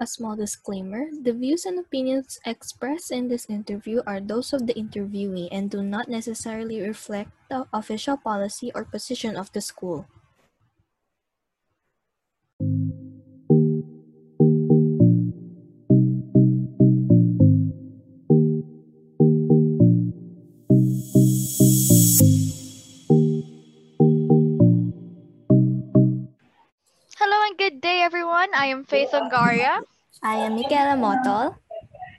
A small disclaimer the views and opinions expressed in this interview are those of the interviewee and do not necessarily reflect the official policy or position of the school. Am Faith Ongaria. I am Michaela Motol.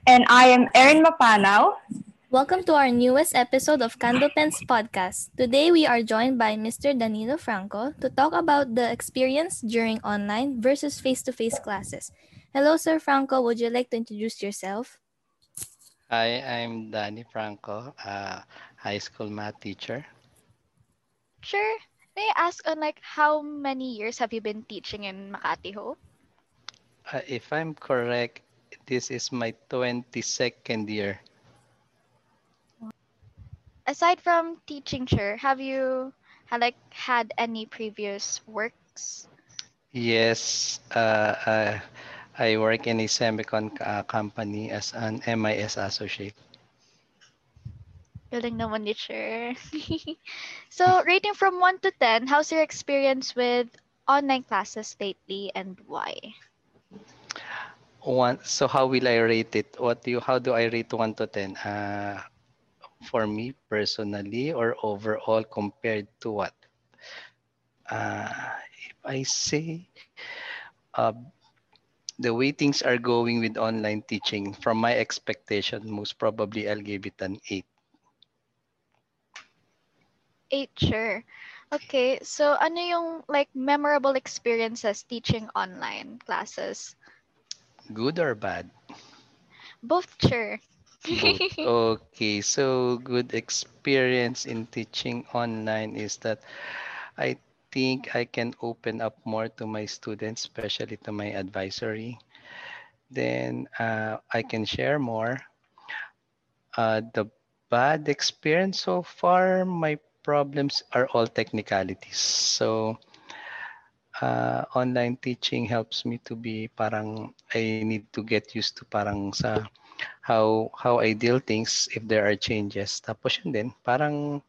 And I am Erin Mapanaw. Welcome to our newest episode of Candlepens Podcast. Today we are joined by Mr. Danilo Franco to talk about the experience during online versus face-to-face classes. Hello, Sir Franco. Would you like to introduce yourself? Hi, I'm Danny Franco, a high school math teacher. Sure. May I ask on like how many years have you been teaching in Makati Ho? Uh, if I'm correct, this is my 22nd year. Aside from teaching, sure, have you had like had any previous works? Yes, uh, uh, I work in a semicon uh, company as an MIS associate. Galing naman ni so, rating from 1 to 10, how's your experience with online classes lately and why? One, so how will I rate it? What do you, how do I rate 1 to 10? Uh, for me personally or overall compared to what? Uh, if I say uh, the way things are going with online teaching, from my expectation, most probably I'll give it an 8. Eight, sure. Okay, so ano yung like memorable experiences teaching online classes? Good or bad? Both, sure. Both. Okay, so good experience in teaching online is that I think I can open up more to my students, especially to my advisory. Then uh, I can share more. Uh, the bad experience so far, my problems are all technicalities. So uh, online teaching helps me to be parang I need to get used to parang sa how how I deal things if there are changes. Tapos yun din, parang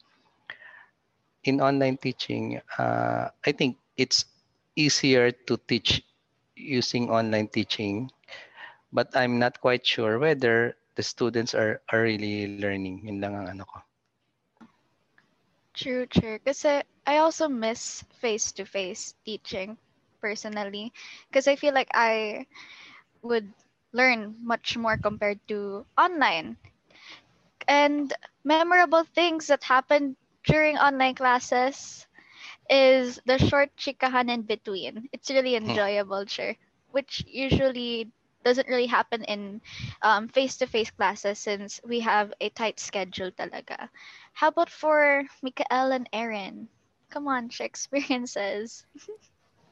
in online teaching, uh, I think it's easier to teach using online teaching, but I'm not quite sure whether the students are, are really learning. Yun lang ang ano ko. True, true. Kasi I also miss face-to-face teaching personally. Because I feel like I would learn much more compared to online. And memorable things that happened during online classes is the short chikahan in between. It's really enjoyable, sure. Which usually doesn't really happen in um, face-to-face classes since we have a tight schedule talaga. How about for Mikael and Aaron? Come on, share experiences.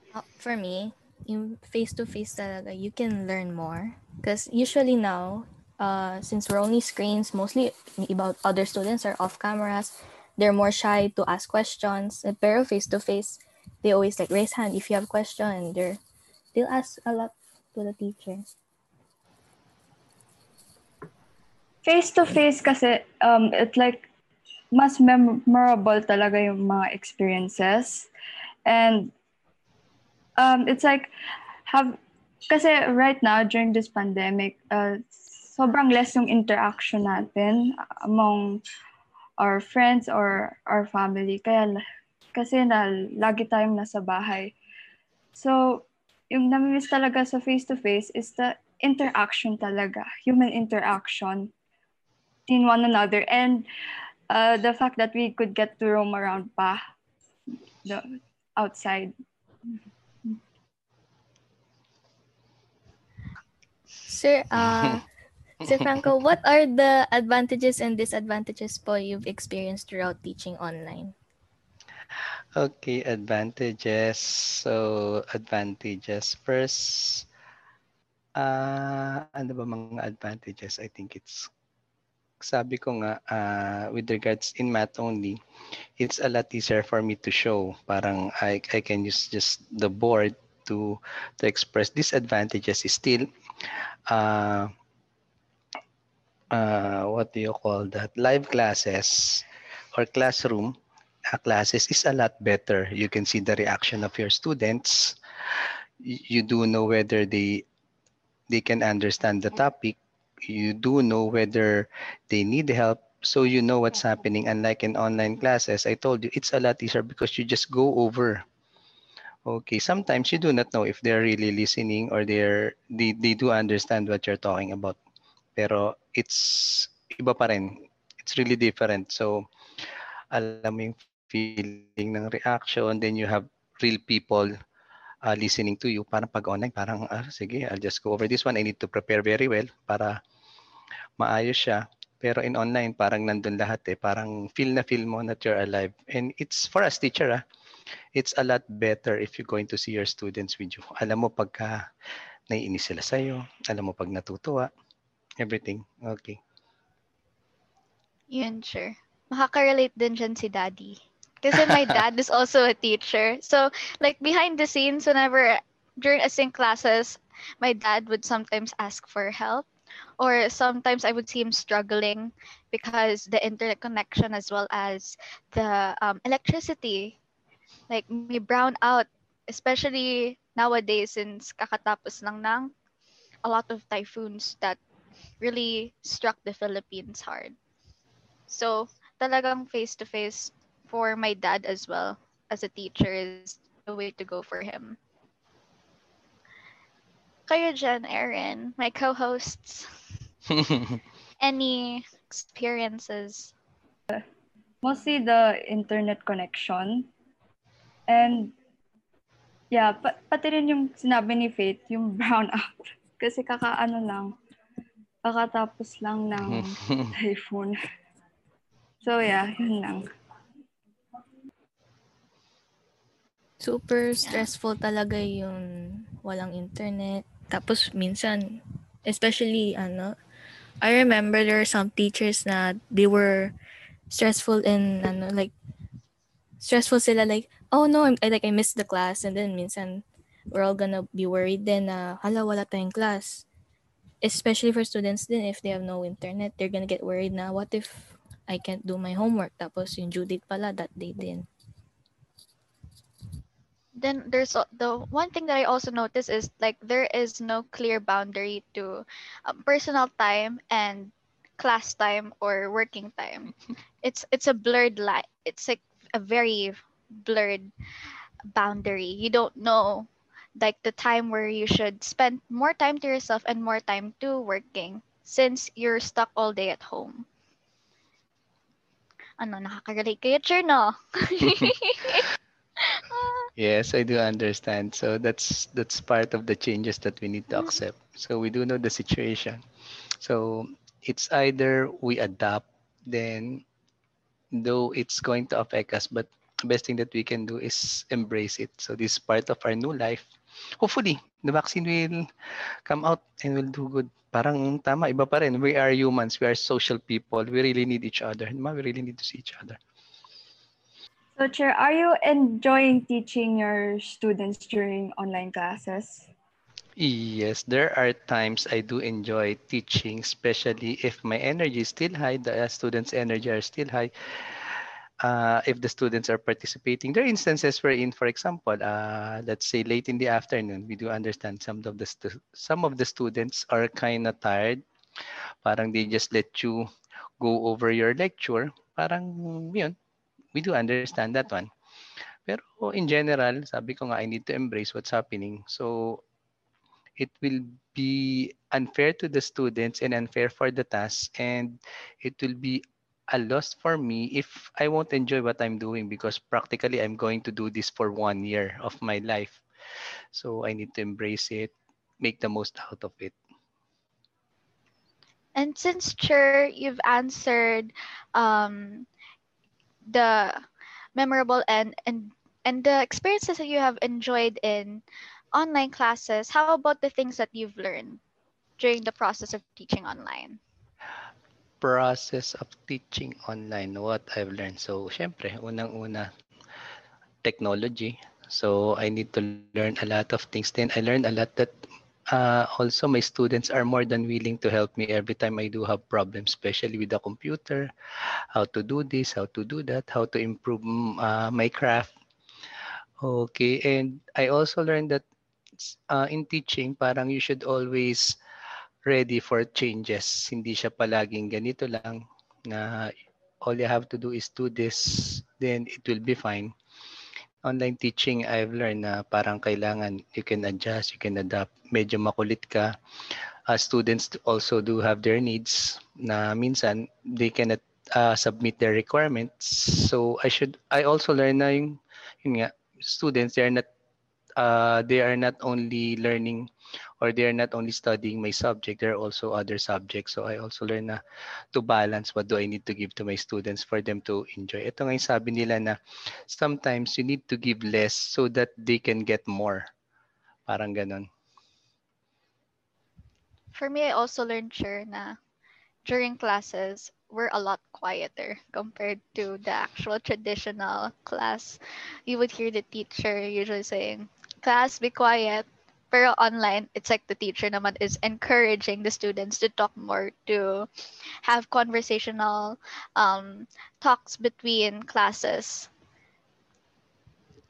Uh, for me, in face-to-face talaga, you can learn more. Because usually now, uh, since we're only screens, mostly about other students are off cameras, they're more shy to ask questions. Eh, Pero face-to-face, they always like raise hand if you have question and they're, they'll ask a lot to the teacher. Face to face kasi um it's like mas memorable talaga yung mga experiences. And um it's like have kasi right now during this pandemic uh, sobrang less yung interaction natin among our friends or our family kaya kasi na lagi tayong nasa bahay. So yung namimiss talaga sa face to face is the interaction talaga, human interaction in one another and uh, the fact that we could get to roam around pa the outside. Sir, uh, Sir Franco, what are the advantages and disadvantages po you've experienced throughout teaching online? Okay, advantages. So, advantages. First, uh, ano ba mga advantages? I think it's, sabi ko nga, uh, with regards in math only, it's a lot easier for me to show. Parang I, I can use just the board to to express disadvantages is still. Uh, uh, what do you call that? Live classes or classroom uh, classes is a lot better. You can see the reaction of your students. You do know whether they they can understand the topic you do know whether they need help so you know what's happening. Unlike in online classes i told you it's a lot easier because you just go over. Okay sometimes you do not know if they're really listening or they're they, they do understand what you're talking about. Pero it's iba pa rin. It's really different. So alam mo yung feeling ng reaction then you have real people uh, listening to you parang pag online parang ah, sige I'll just go over this one. I need to prepare very well para maayos siya. Pero in online parang nandun lahat eh. Parang feel na feel mo that you're alive. And it's for us teacher ah. It's a lot better if you're going to see your students with you. Alam mo pagka naiinis sila sa'yo alam mo pag natutuwa everything okay. Yun, sure. Makaka-relate din dyan si daddy. Kasi my dad is also a teacher. So, like, behind the scenes, whenever, during async classes, my dad would sometimes ask for help. Or sometimes I would see him struggling because the internet connection as well as the um, electricity, like, may brown out. Especially nowadays since kakatapos lang ng a lot of typhoons that really struck the Philippines hard. So, talagang face to face for my dad as well as a teacher is the way to go for him. Kayo dyan, Erin, my co-hosts, any experiences? Mostly the internet connection. And yeah, pa- pati rin yung sinabi ni Faith, yung brown out. Kasi kakaano lang, kakatapos lang ng typhoon. So yeah, yun lang. Super stressful talaga yung walang internet. Tapos minsan, especially ano, I remember there are some teachers na they were stressful in ano like stressful sila like oh no I'm, I like I missed the class. And then minsan we're all gonna be worried then na hala wala tayong class. Especially for students din if they have no internet they're gonna get worried na what if I can't do my homework? Tapos yung due date pala that day din Then there's the one thing that I also notice is like there is no clear boundary to um, personal time and class time or working time. It's it's a blurred line. It's like a very blurred boundary. You don't know like the time where you should spend more time to yourself and more time to working since you're stuck all day at home. Ano, nakaka-relate kayo, Cher, no? Yes, I do understand. So that's that's part of the changes that we need to mm-hmm. accept. So we do know the situation. So it's either we adapt, then though it's going to affect us, but the best thing that we can do is embrace it. So this is part of our new life. Hopefully, the vaccine will come out and will do good. Parang tama, iba pa rin. We are humans. We are social people. We really need each other. We really need to see each other. So Chair, are you enjoying teaching your students during online classes? Yes, there are times I do enjoy teaching, especially if my energy is still high, the students' energy are still high. Uh, if the students are participating, there are instances wherein, for example, uh, let's say late in the afternoon, we do understand some of the some of the students are kind of tired. Parang they just let you go over your lecture. Parang yun, we do understand that one. Pero in general, sabi ko nga, I need to embrace what's happening. So it will be unfair to the students and unfair for the task and it will be a loss for me if I won't enjoy what I'm doing because practically I'm going to do this for one year of my life. So I need to embrace it, make the most out of it. And since Cher, you've answered um, the memorable and and and the experiences that you have enjoyed in online classes, how about the things that you've learned during the process of teaching online? Process of teaching online, what I've learned. So, syempre, unang-una, technology. So I need to learn a lot of things. Then I learned a lot that uh, also my students are more than willing to help me every time I do have problems, especially with the computer, how to do this, how to do that, how to improve uh, my craft. Okay, and I also learned that uh, in teaching, parang you should always ready for changes. Hindi siya palaging ganito lang na all you have to do is do this, then it will be fine. Online teaching, I've learned na parang kailangan you can adjust, you can adapt. Medyo makulit ka. Uh, students also do have their needs na minsan they cannot uh, submit their requirements. So I should, I also learn na yung, yun nga, students, they are not uh, they are not only learning or they are not only studying my subject, there are also other subjects. So I also learn na to balance what do I need to give to my students for them to enjoy. Ito nga yung sabi nila na sometimes you need to give less so that they can get more. Parang ganon. For me, I also learned, sure, na during classes, we're a lot quieter compared to the actual traditional class. You would hear the teacher usually saying, class, be quiet. Pero online, it's like the teacher naman is encouraging the students to talk more, to have conversational um, talks between classes.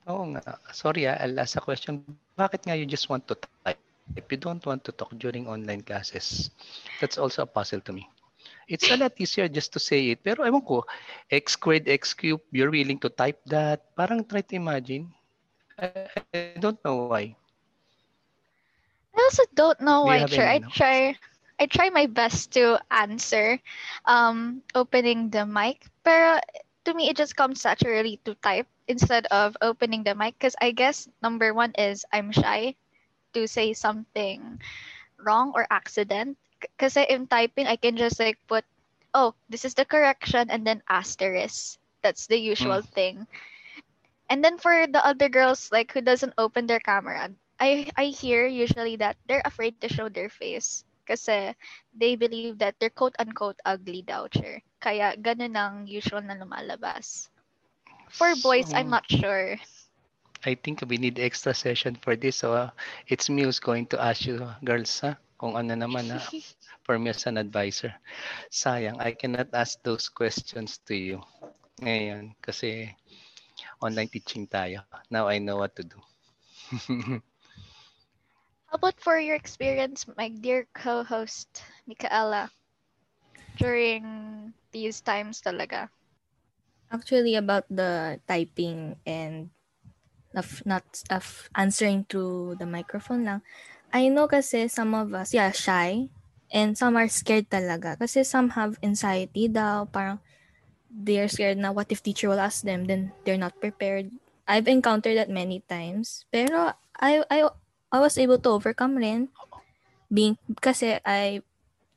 Oo nga. Sorry ah, I'll ask a question. Bakit nga you just want to type? If you don't want to talk during online classes, that's also a puzzle to me. It's a lot easier just to say it. Pero ewan ko, x squared, x cubed, you're willing to type that. Parang try to imagine. I, don't know why. I also don't know Do why. Sure, I try. I try my best to answer, um, opening the mic. But to me, it just comes naturally to type instead of opening the mic. Because I guess number one is I'm shy to say something wrong or accident. Because in typing, I can just like put, oh, this is the correction, and then asterisk. That's the usual mm. thing. And then for the other girls like who doesn't open their camera, I I hear usually that they're afraid to show their face kasi they believe that they're quote unquote ugly sure. Kaya ganun ang usual na lumalabas. For boys, so, I'm not sure. I think we need extra session for this. So uh, it's me who's going to ask you girls ha, kung ano naman na for me as an advisor. Sayang, I cannot ask those questions to you ngayon kasi online teaching tayo. Now I know what to do. How about for your experience, my dear co-host, Michaela, during these times talaga? Actually, about the typing and of not of answering to the microphone lang, I know kasi some of us, yeah, shy, and some are scared talaga. Kasi some have anxiety daw, parang they're scared na what if teacher will ask them then they're not prepared. I've encountered that many times. Pero I I I was able to overcome rin. Being kasi I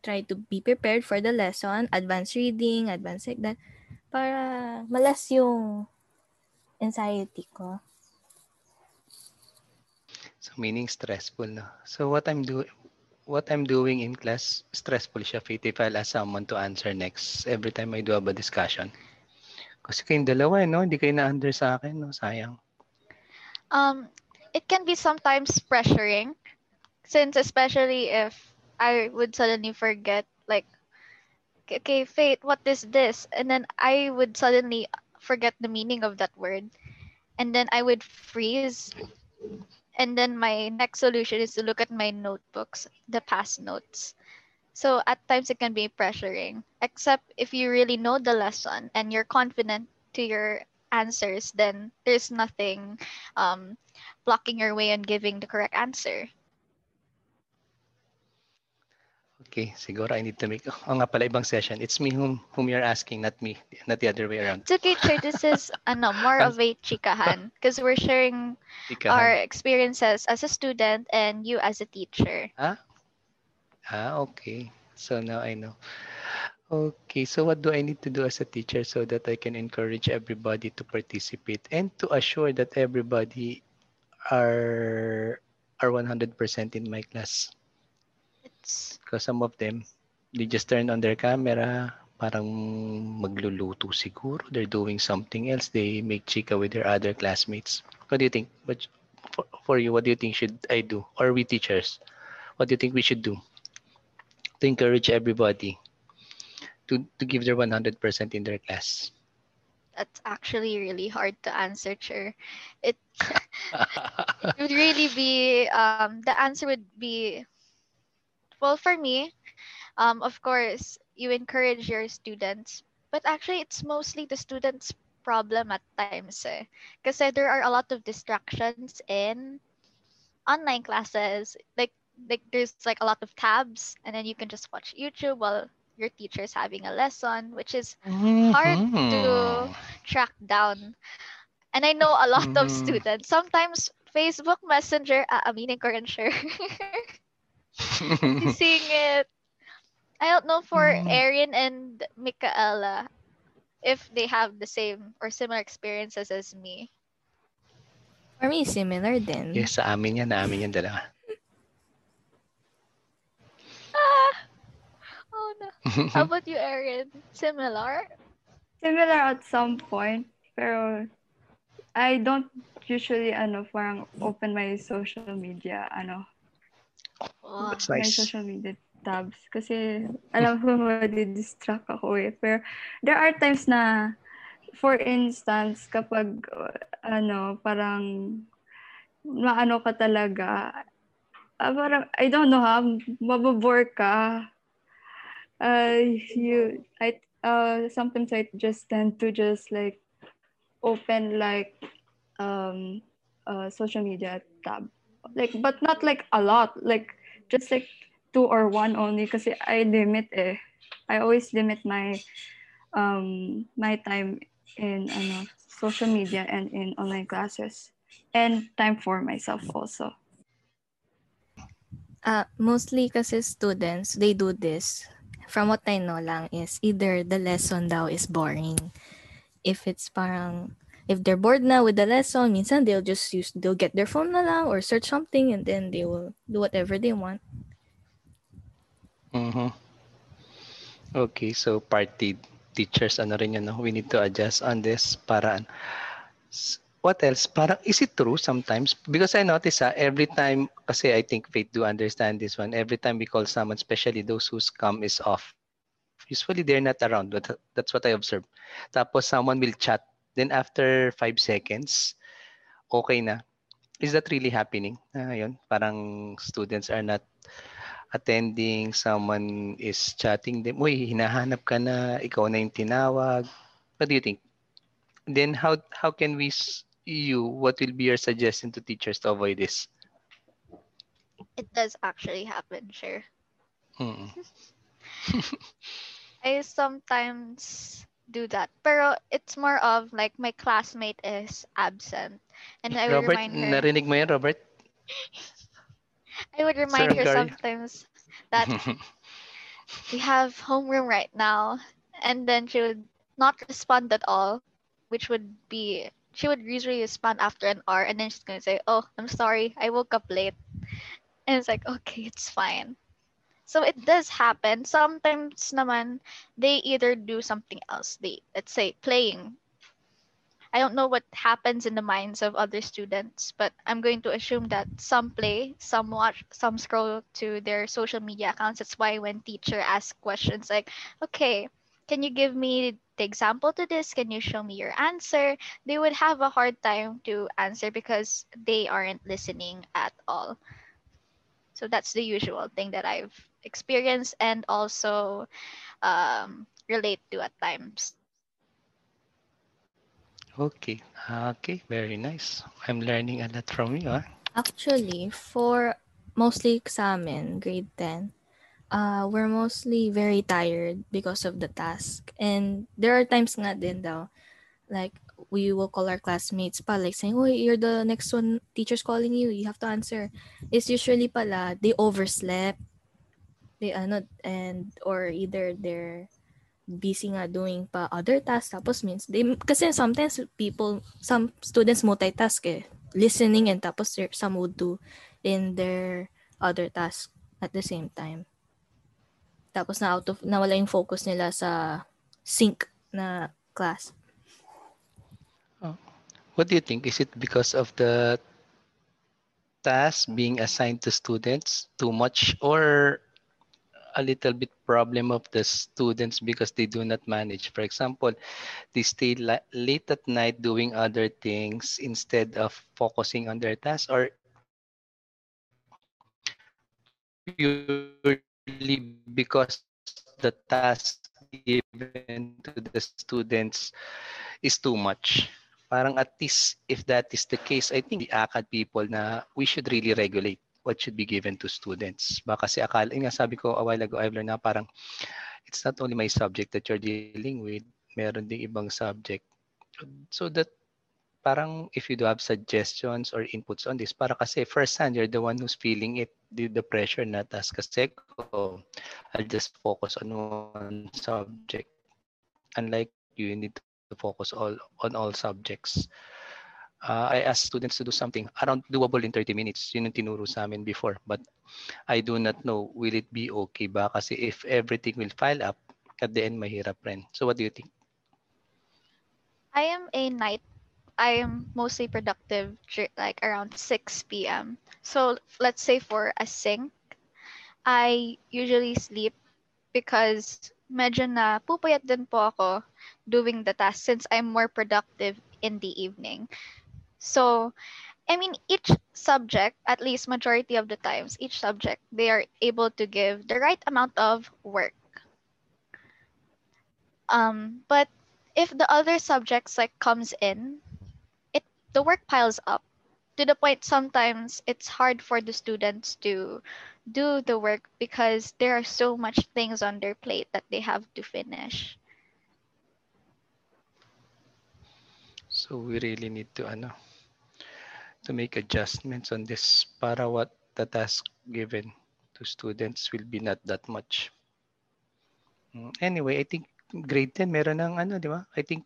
try to be prepared for the lesson advanced reading advanced like that para malas yung anxiety ko. So meaning stressful no so what I'm doing what I'm doing in class, stressful siya, if I'll ask someone to answer next every time I do have a discussion. Kasi kayong dalawa, eh, no? Hindi kayo na-under sa akin, no? Sayang. Um, it can be sometimes pressuring, since especially if I would suddenly forget, like, okay, fate what is this? And then I would suddenly forget the meaning of that word. And then I would freeze and then my next solution is to look at my notebooks, the past notes. So at times it can be pressuring, except if you really know the lesson and you're confident to your answers, then there's nothing um, blocking your way and giving the correct answer. Okay, siguro I need to make, oh nga pala, ibang session. It's me whom, whom you're asking, not me, not the other way around. It's okay, Chair. This is ano, more of a chikahan because we're sharing chikahan. our experiences as a student and you as a teacher. Ah? Ah, okay. So now I know. Okay, so what do I need to do as a teacher so that I can encourage everybody to participate and to assure that everybody are are 100% in my class? Because some of them, they just turn on their camera, parang magluluto siguro. They're doing something else. They make chika with their other classmates. What do you think? But for, for you, what do you think should I do? Or we teachers, what do you think we should do to encourage everybody to, to give their 100% in their class? That's actually really hard to answer, Chair. It, it would really be um, the answer would be well for me. Um, of course, you encourage your students, but actually, it's mostly the students' problem at times. Eh. There are a lot of distractions in online classes. Like like there's like a lot of tabs, and then you can just watch YouTube while your teacher's having a lesson, which is hard to Mhm. track down. And I know a lot of Mhm. students. Sometimes Facebook Messenger, aaminin ko rin sure. Seeing it. I don't know for Mm. Erin and Michaela if they have the same or similar experiences as me. For me, similar din. yes, sa amin yan, na amin yan dalawa. Ah! Oh no. How about you, Erin? Similar? Similar at some point, pero I don't usually ano parang open my social media ano Oh, That's my nice. social media tabs kasi alam ko madi-distract ako eh. Pero there are times na for instance kapag ano parang maano ka talaga ah, parang I don't know ha mababore ka uh, you I uh, sometimes I just tend to just like open like um uh, social media tab like but not like a lot like just like two or one only because I limit eh I always limit my um my time in ano social media and in online classes and time for myself also Uh, mostly kasi students, they do this. From what I know lang is either the lesson daw is boring. If it's parang, if they're bored now with the lesson, minsan they'll just use, they'll get their phone na lang or search something and then they will do whatever they want. Mhm. Okay, so party teachers, ano rin yun, no? we need to adjust on this para What else? Parang, is it true sometimes? Because I notice, ah, every time, kasi I think Faith do understand this one, every time we call someone, especially those whose cam is off, usually they're not around, but that's what I observe. Tapos someone will chat, then after five seconds, okay na. Is that really happening? Yun, parang students are not attending, someone is chatting them, uy, hinahanap ka na, ikaw na yung tinawag. What do you think? Then how how can we you what will be your suggestion to teachers to avoid this? It does actually happen, sure. Mm. I sometimes do that. Pero it's more of like my classmate is absent. And I would Robert, remind her narinig mo yan, Robert? I would remind her Gary. sometimes that we have homeroom right now. And then she would not respond at all, which would be she would usually respond after an hour and then she's gonna say, Oh, I'm sorry, I woke up late. And it's like, okay, it's fine. So it does happen. Sometimes naman they either do something else. They let's say playing. I don't know what happens in the minds of other students, but I'm going to assume that some play, some watch, some scroll to their social media accounts. That's why when teacher asks questions like, okay, can you give me the example to this? Can you show me your answer? They would have a hard time to answer because they aren't listening at all. So that's the usual thing that I've experienced and also um, relate to at times. Okay. Okay, very nice. I'm learning a lot from you, ah. Actually, for mostly sa amin, grade 10, uh, we're mostly very tired because of the task. And there are times nga din daw, like, we will call our classmates pa, like saying, oh, you're the next one, teacher's calling you, you have to answer. It's usually pala, they overslept. They, ano, and, or either they're busy nga doing pa other tasks tapos means they kasi sometimes people some students multitask eh listening and tapos some would do in their other task at the same time tapos na out of nawala yung focus nila sa sync na class. What do you think? Is it because of the task being assigned to students too much or a little bit problem of the students because they do not manage. For example, they stay late at night doing other things instead of focusing on their task or purely because the task given to the students is too much. Parang at least if that is the case, I think the ACAD people na we should really regulate what should be given to students. Baka kasi akala, nga sabi ko a while ago, I've learned na parang it's not only my subject that you're dealing with, meron ding ibang subject. So that parang if you do have suggestions or inputs on this, para kasi first hand, you're the one who's feeling it, the, the pressure na task kasi ko, I'll just focus on one subject. Unlike you, you need to focus all on all subjects. Uh, I ask students to do something around doable in 30 minutes. Yun yung tinuro sa amin before. But I do not know, will it be okay ba? Kasi if everything will file up, at the end, mahirap rin. So what do you think? I am a night. I am mostly productive like around 6 p.m. So let's say for a sync, I usually sleep because medyo na pupuyat din po ako doing the task since I'm more productive in the evening. So, I mean, each subject, at least majority of the times, each subject, they are able to give the right amount of work. Um, but if the other subjects like comes in, it the work piles up to the point sometimes it's hard for the students to do the work because there are so much things on their plate that they have to finish. So we really need to ano, to make adjustments on this para what the task given to students will be not that much. Mm, anyway, I think grade 10 meron ng ano, di ba? I think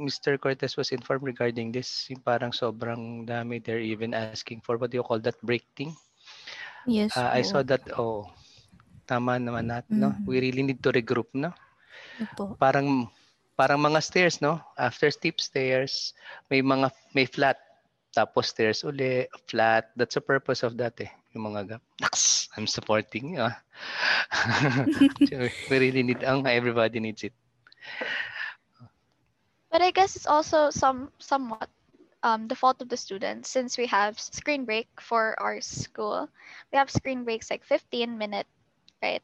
Mr. Cortez was informed regarding this. Yung parang sobrang dami. They're even asking for what do you call that break thing? Yes. Uh, I saw that, oh, tama naman natin, no? Mhm. We really need to regroup, no? Opo. Parang parang mga stairs, no? After steep stairs, may mga may flat tapos stairs uli, flat. That's the purpose of that eh. Yung mga gap. Naks, I'm supporting you. ah. We really need, ang everybody needs it. But I guess it's also some somewhat um, the fault of the students since we have screen break for our school. We have screen breaks like 15 minute, right?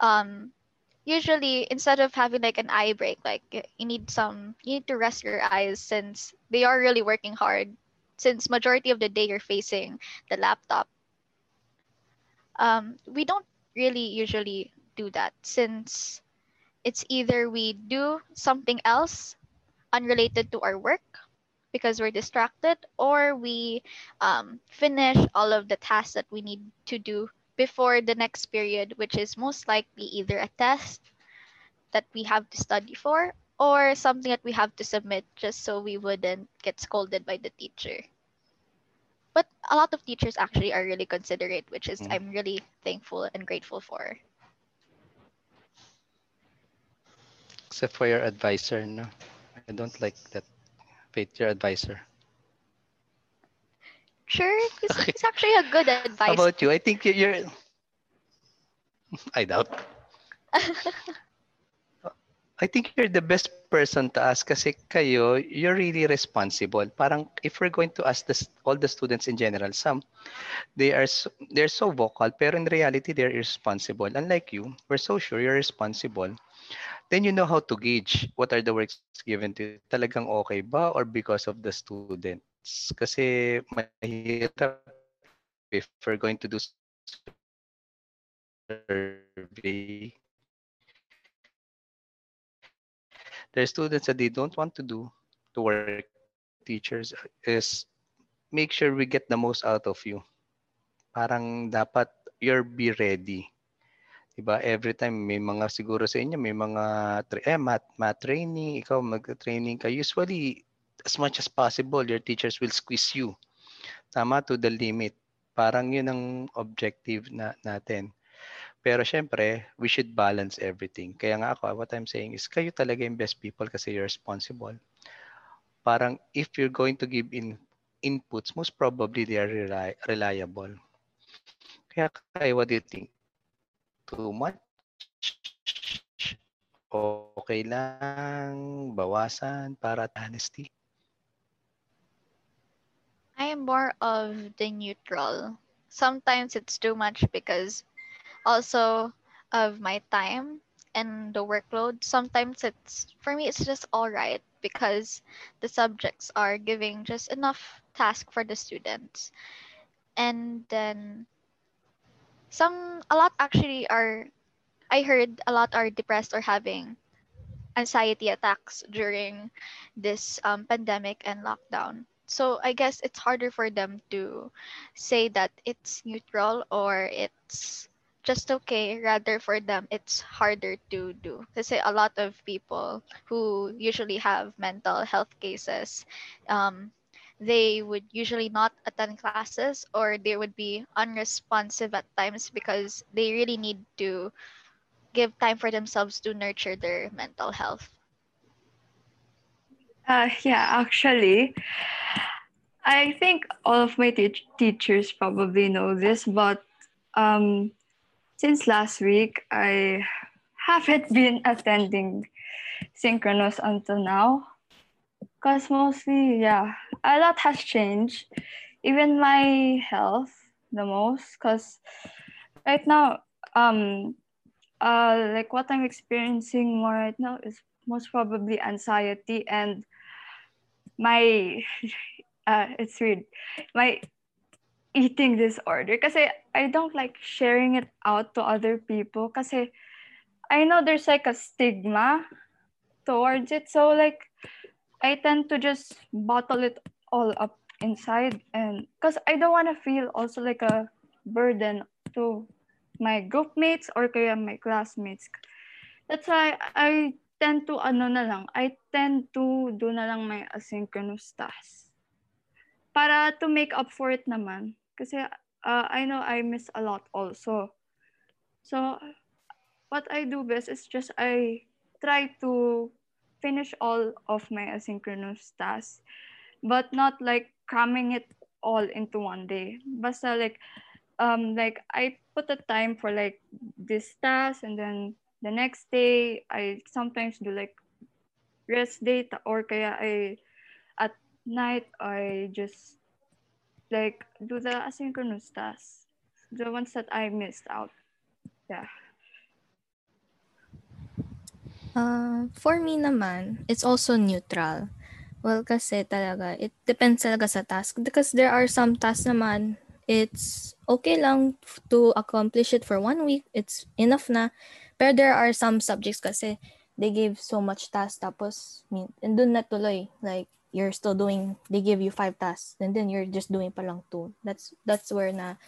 Um, usually instead of having like an eye break, like you need some, you need to rest your eyes since they are really working hard. Since majority of the day you're facing the laptop. Um, we don't really usually do that since it's either we do something else unrelated to our work because we're distracted or we um, finish all of the tasks that we need to do before the next period which is most likely either a test that we have to study for or something that we have to submit just so we wouldn't get scolded by the teacher but a lot of teachers actually are really considerate which is Mm. i'm really thankful and grateful for Except for your advisor, no? I don't like that. Faith, your advisor. Sure It's, Okay. he's actually a good How advice about you? I think you- you're... I doubt. I think you're the best person to ask kasi kayo, you're really responsible. Parang if we're going to ask this, all the students in general, some, they are so, they're so vocal, pero in reality, they're irresponsible. Unlike you, we're so sure you're responsible. Then you know how to gauge what are the works given to you. Talagang okay ba or because of the students? Kasi mahirap if we're going to do survey. There are students that they don't want to do to work. Teachers is make sure we get the most out of you. Parang dapat you're be ready. Diba? Every time may mga siguro sa inyo may mga eh, math, math training ikaw mag-training ka. Usually as much as possible your teachers will squeeze you tama to the limit parang yun ang objective na natin Pero syempre, we should balance everything. Kaya nga ako, what I'm saying is, kayo talaga yung best people kasi you're responsible. Parang if you're going to give in inputs, most probably they are reli- reliable. Kaya kayo, what do you think? Too much? Okay lang? Bawasan para honesty? I am more of the neutral. Sometimes it's too much because also of my time and the workload. Sometimes it's for me it's just all right because the subjects are giving just enough task for the students. And then some a lot actually are I heard a lot are depressed or having anxiety attacks during this um, pandemic and lockdown. So I guess it's harder for them to say that it's neutral or it's just okay. Rather for them, it's harder to do. Kasi a lot of people who usually have mental health cases, um, they would usually not attend classes or they would be unresponsive at times because they really need to give time for themselves to nurture their mental health. Uh, yeah, actually, I think all of my teach- teachers probably know this, but um, since last week, I haven't been attending synchronous until now. Because mostly, yeah, a lot has changed. Even my health, the most. Because right now, um, uh, like what I'm experiencing more right now is most probably anxiety and my uh, it's weird. My eating disorder. Kasi I don't like sharing it out to other people. Kasi I know there's like a stigma towards it. So like I tend to just bottle it all up inside and because I don't want to feel also like a burden to my group mates or kaya my classmates. That's why I tend to ano na lang, I tend to do na lang my asynchronous tasks. Para to make up for it naman. Kasi uh, I know I miss a lot also. So what I do best is just I try to finish all of my asynchronous tasks but not like cramming it all into one day. Basta like um like I put a time for like this task and then the next day I sometimes do like rest day or kaya I at night I just like do the asynchronous tasks the ones that I missed out yeah Uh, for me naman, it's also neutral. Well, kasi talaga, it depends talaga sa task. Because there are some tasks naman, it's okay lang to accomplish it for one week. It's enough na. Pero there are some subjects kasi they give so much tasks tapos and dun natuloy. Like, you're still doing, they give you five tasks and then you're just doing pa lang two. That's, that's where na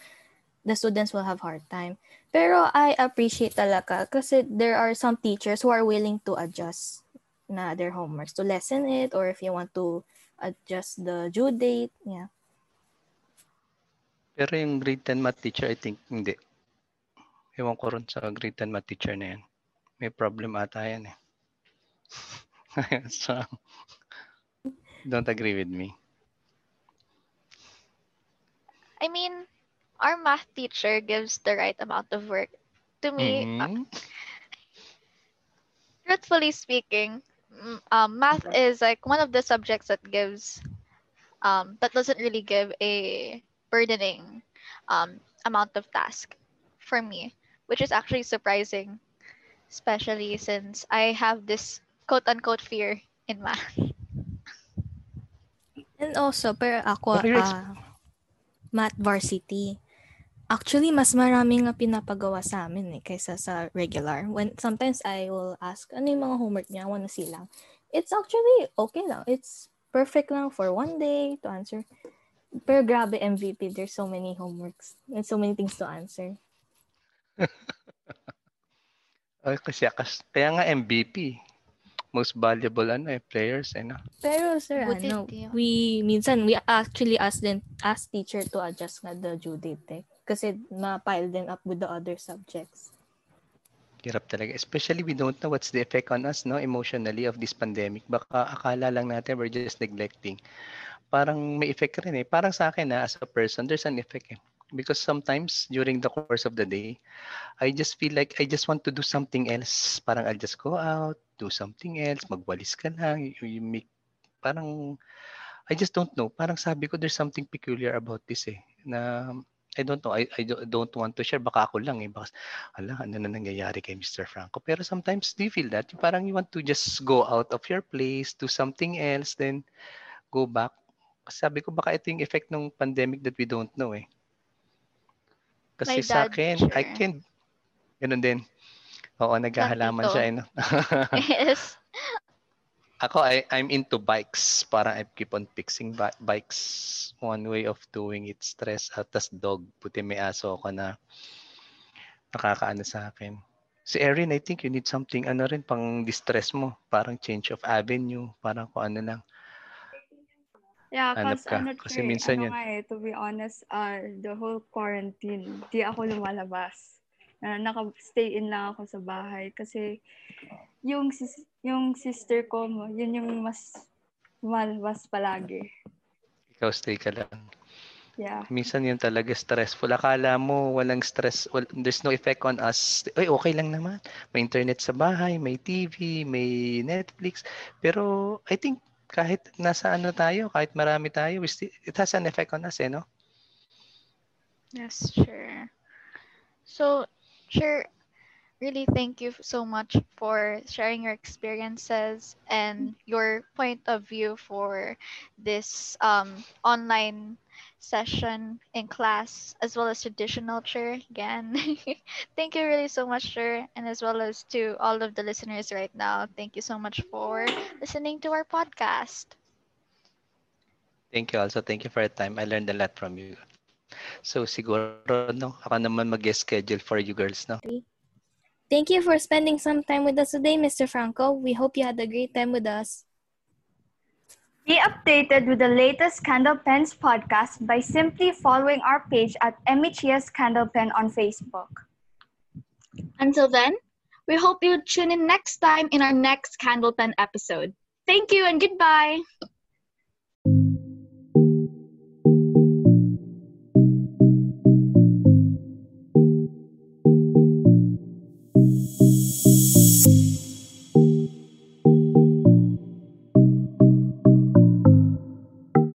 the students will have hard time. Pero I appreciate talaga kasi there are some teachers who are willing to adjust na their homeworks to lessen it or if you want to adjust the due date. Yeah. Pero yung grade 10 math teacher, I think hindi. Ewan ko rin sa grade 10 math teacher na yan. May problem ata yan eh. so, don't agree with me. I mean, our math teacher gives the right amount of work. To me, uh, Mhm. truthfully speaking, um, math is like one of the subjects that gives, um, that doesn't really give a burdening um, amount of task for me, which is actually surprising, especially since I have this quote unquote fear in math. And also, pero ako, Pero your ex- ah, math varsity. Actually, mas marami nga pinapagawa sa amin eh, kaysa sa regular. When sometimes I will ask, ano yung mga homework niya? I wanna see lang. It's actually okay lang. It's perfect lang for one day to answer. Pero grabe MVP, there's so many homeworks and so many things to answer. Ay, kasi, kas- kaya nga MVP. Most valuable ano eh, players eh, no? Pero sir, Buti ano, di- we, minsan, we actually ask them, ask teacher to adjust nga the due date eh. Kasi ma-pile them up with the other subjects. Hirap talaga. Especially we don't know what's the effect on us, no, emotionally of this pandemic. Baka akala lang natin we're just neglecting. Parang may effect rin eh. Parang sa akin na as a person, there's an effect eh. Because sometimes during the course of the day, I just feel like I just want to do something else. Parang I'll just go out, do something else, magwalis ka lang, you, you make, parang, I just don't know. Parang sabi ko, there's something peculiar about this eh. Na I don't know. I, I don't want to share. Baka ako lang eh. Baka, ala, ano na nangyayari kay Mr. Franco. Pero sometimes, do you feel that? Parang you want to just go out of your place, do something else, then go back. Sabi ko, baka ito yung effect ng pandemic that we don't know eh. Kasi My sa akin, I sure. can, ganun din. Oo, naghahalaman siya. Eh, no? yes. Ako, I, I'm into bikes. Parang I keep on fixing bi- bikes. One way of doing it, stress. At tas dog. Puti may aso ako na nakakaano sa akin. Si Erin, I think you need something, ano rin, pang distress mo. Parang change of avenue. Parang kung ano lang. Yeah, Hanap cause ka. ano, Kasi Trey, minsan ano yun. nga eh, to be honest, uh, the whole quarantine, di ako lumalabas. Uh, naka-stay in lang ako sa bahay kasi yung sis- yung sister ko, mo, yun yung mas malabas palagi. Ikaw stay ka lang. Yeah. Minsan yun talaga stressful. Akala mo walang stress, well, there's no effect on us. Ay, okay lang naman. May internet sa bahay, may TV, may Netflix. Pero I think kahit nasa ano tayo, kahit marami tayo, it has an effect on us, eh, no? Yes, sure. So, sure, really thank you so much for sharing your experiences and your point of view for this um, online session in class as well as traditional chair again. thank you really so much, sir, and as well as to all of the listeners right now. Thank you so much for listening to our podcast. Thank you also. Thank you for your time. I learned a lot from you. So siguro, no, ako naman mag-schedule for you girls, no? Thank you for spending some time with us today, Mr. Franco. We hope you had a great time with us. Be updated with the latest Candle Pens podcast by simply following our page at MHES Candle Pen on Facebook. Until then, we hope you tune in next time in our next Candle Pen episode. Thank you and goodbye.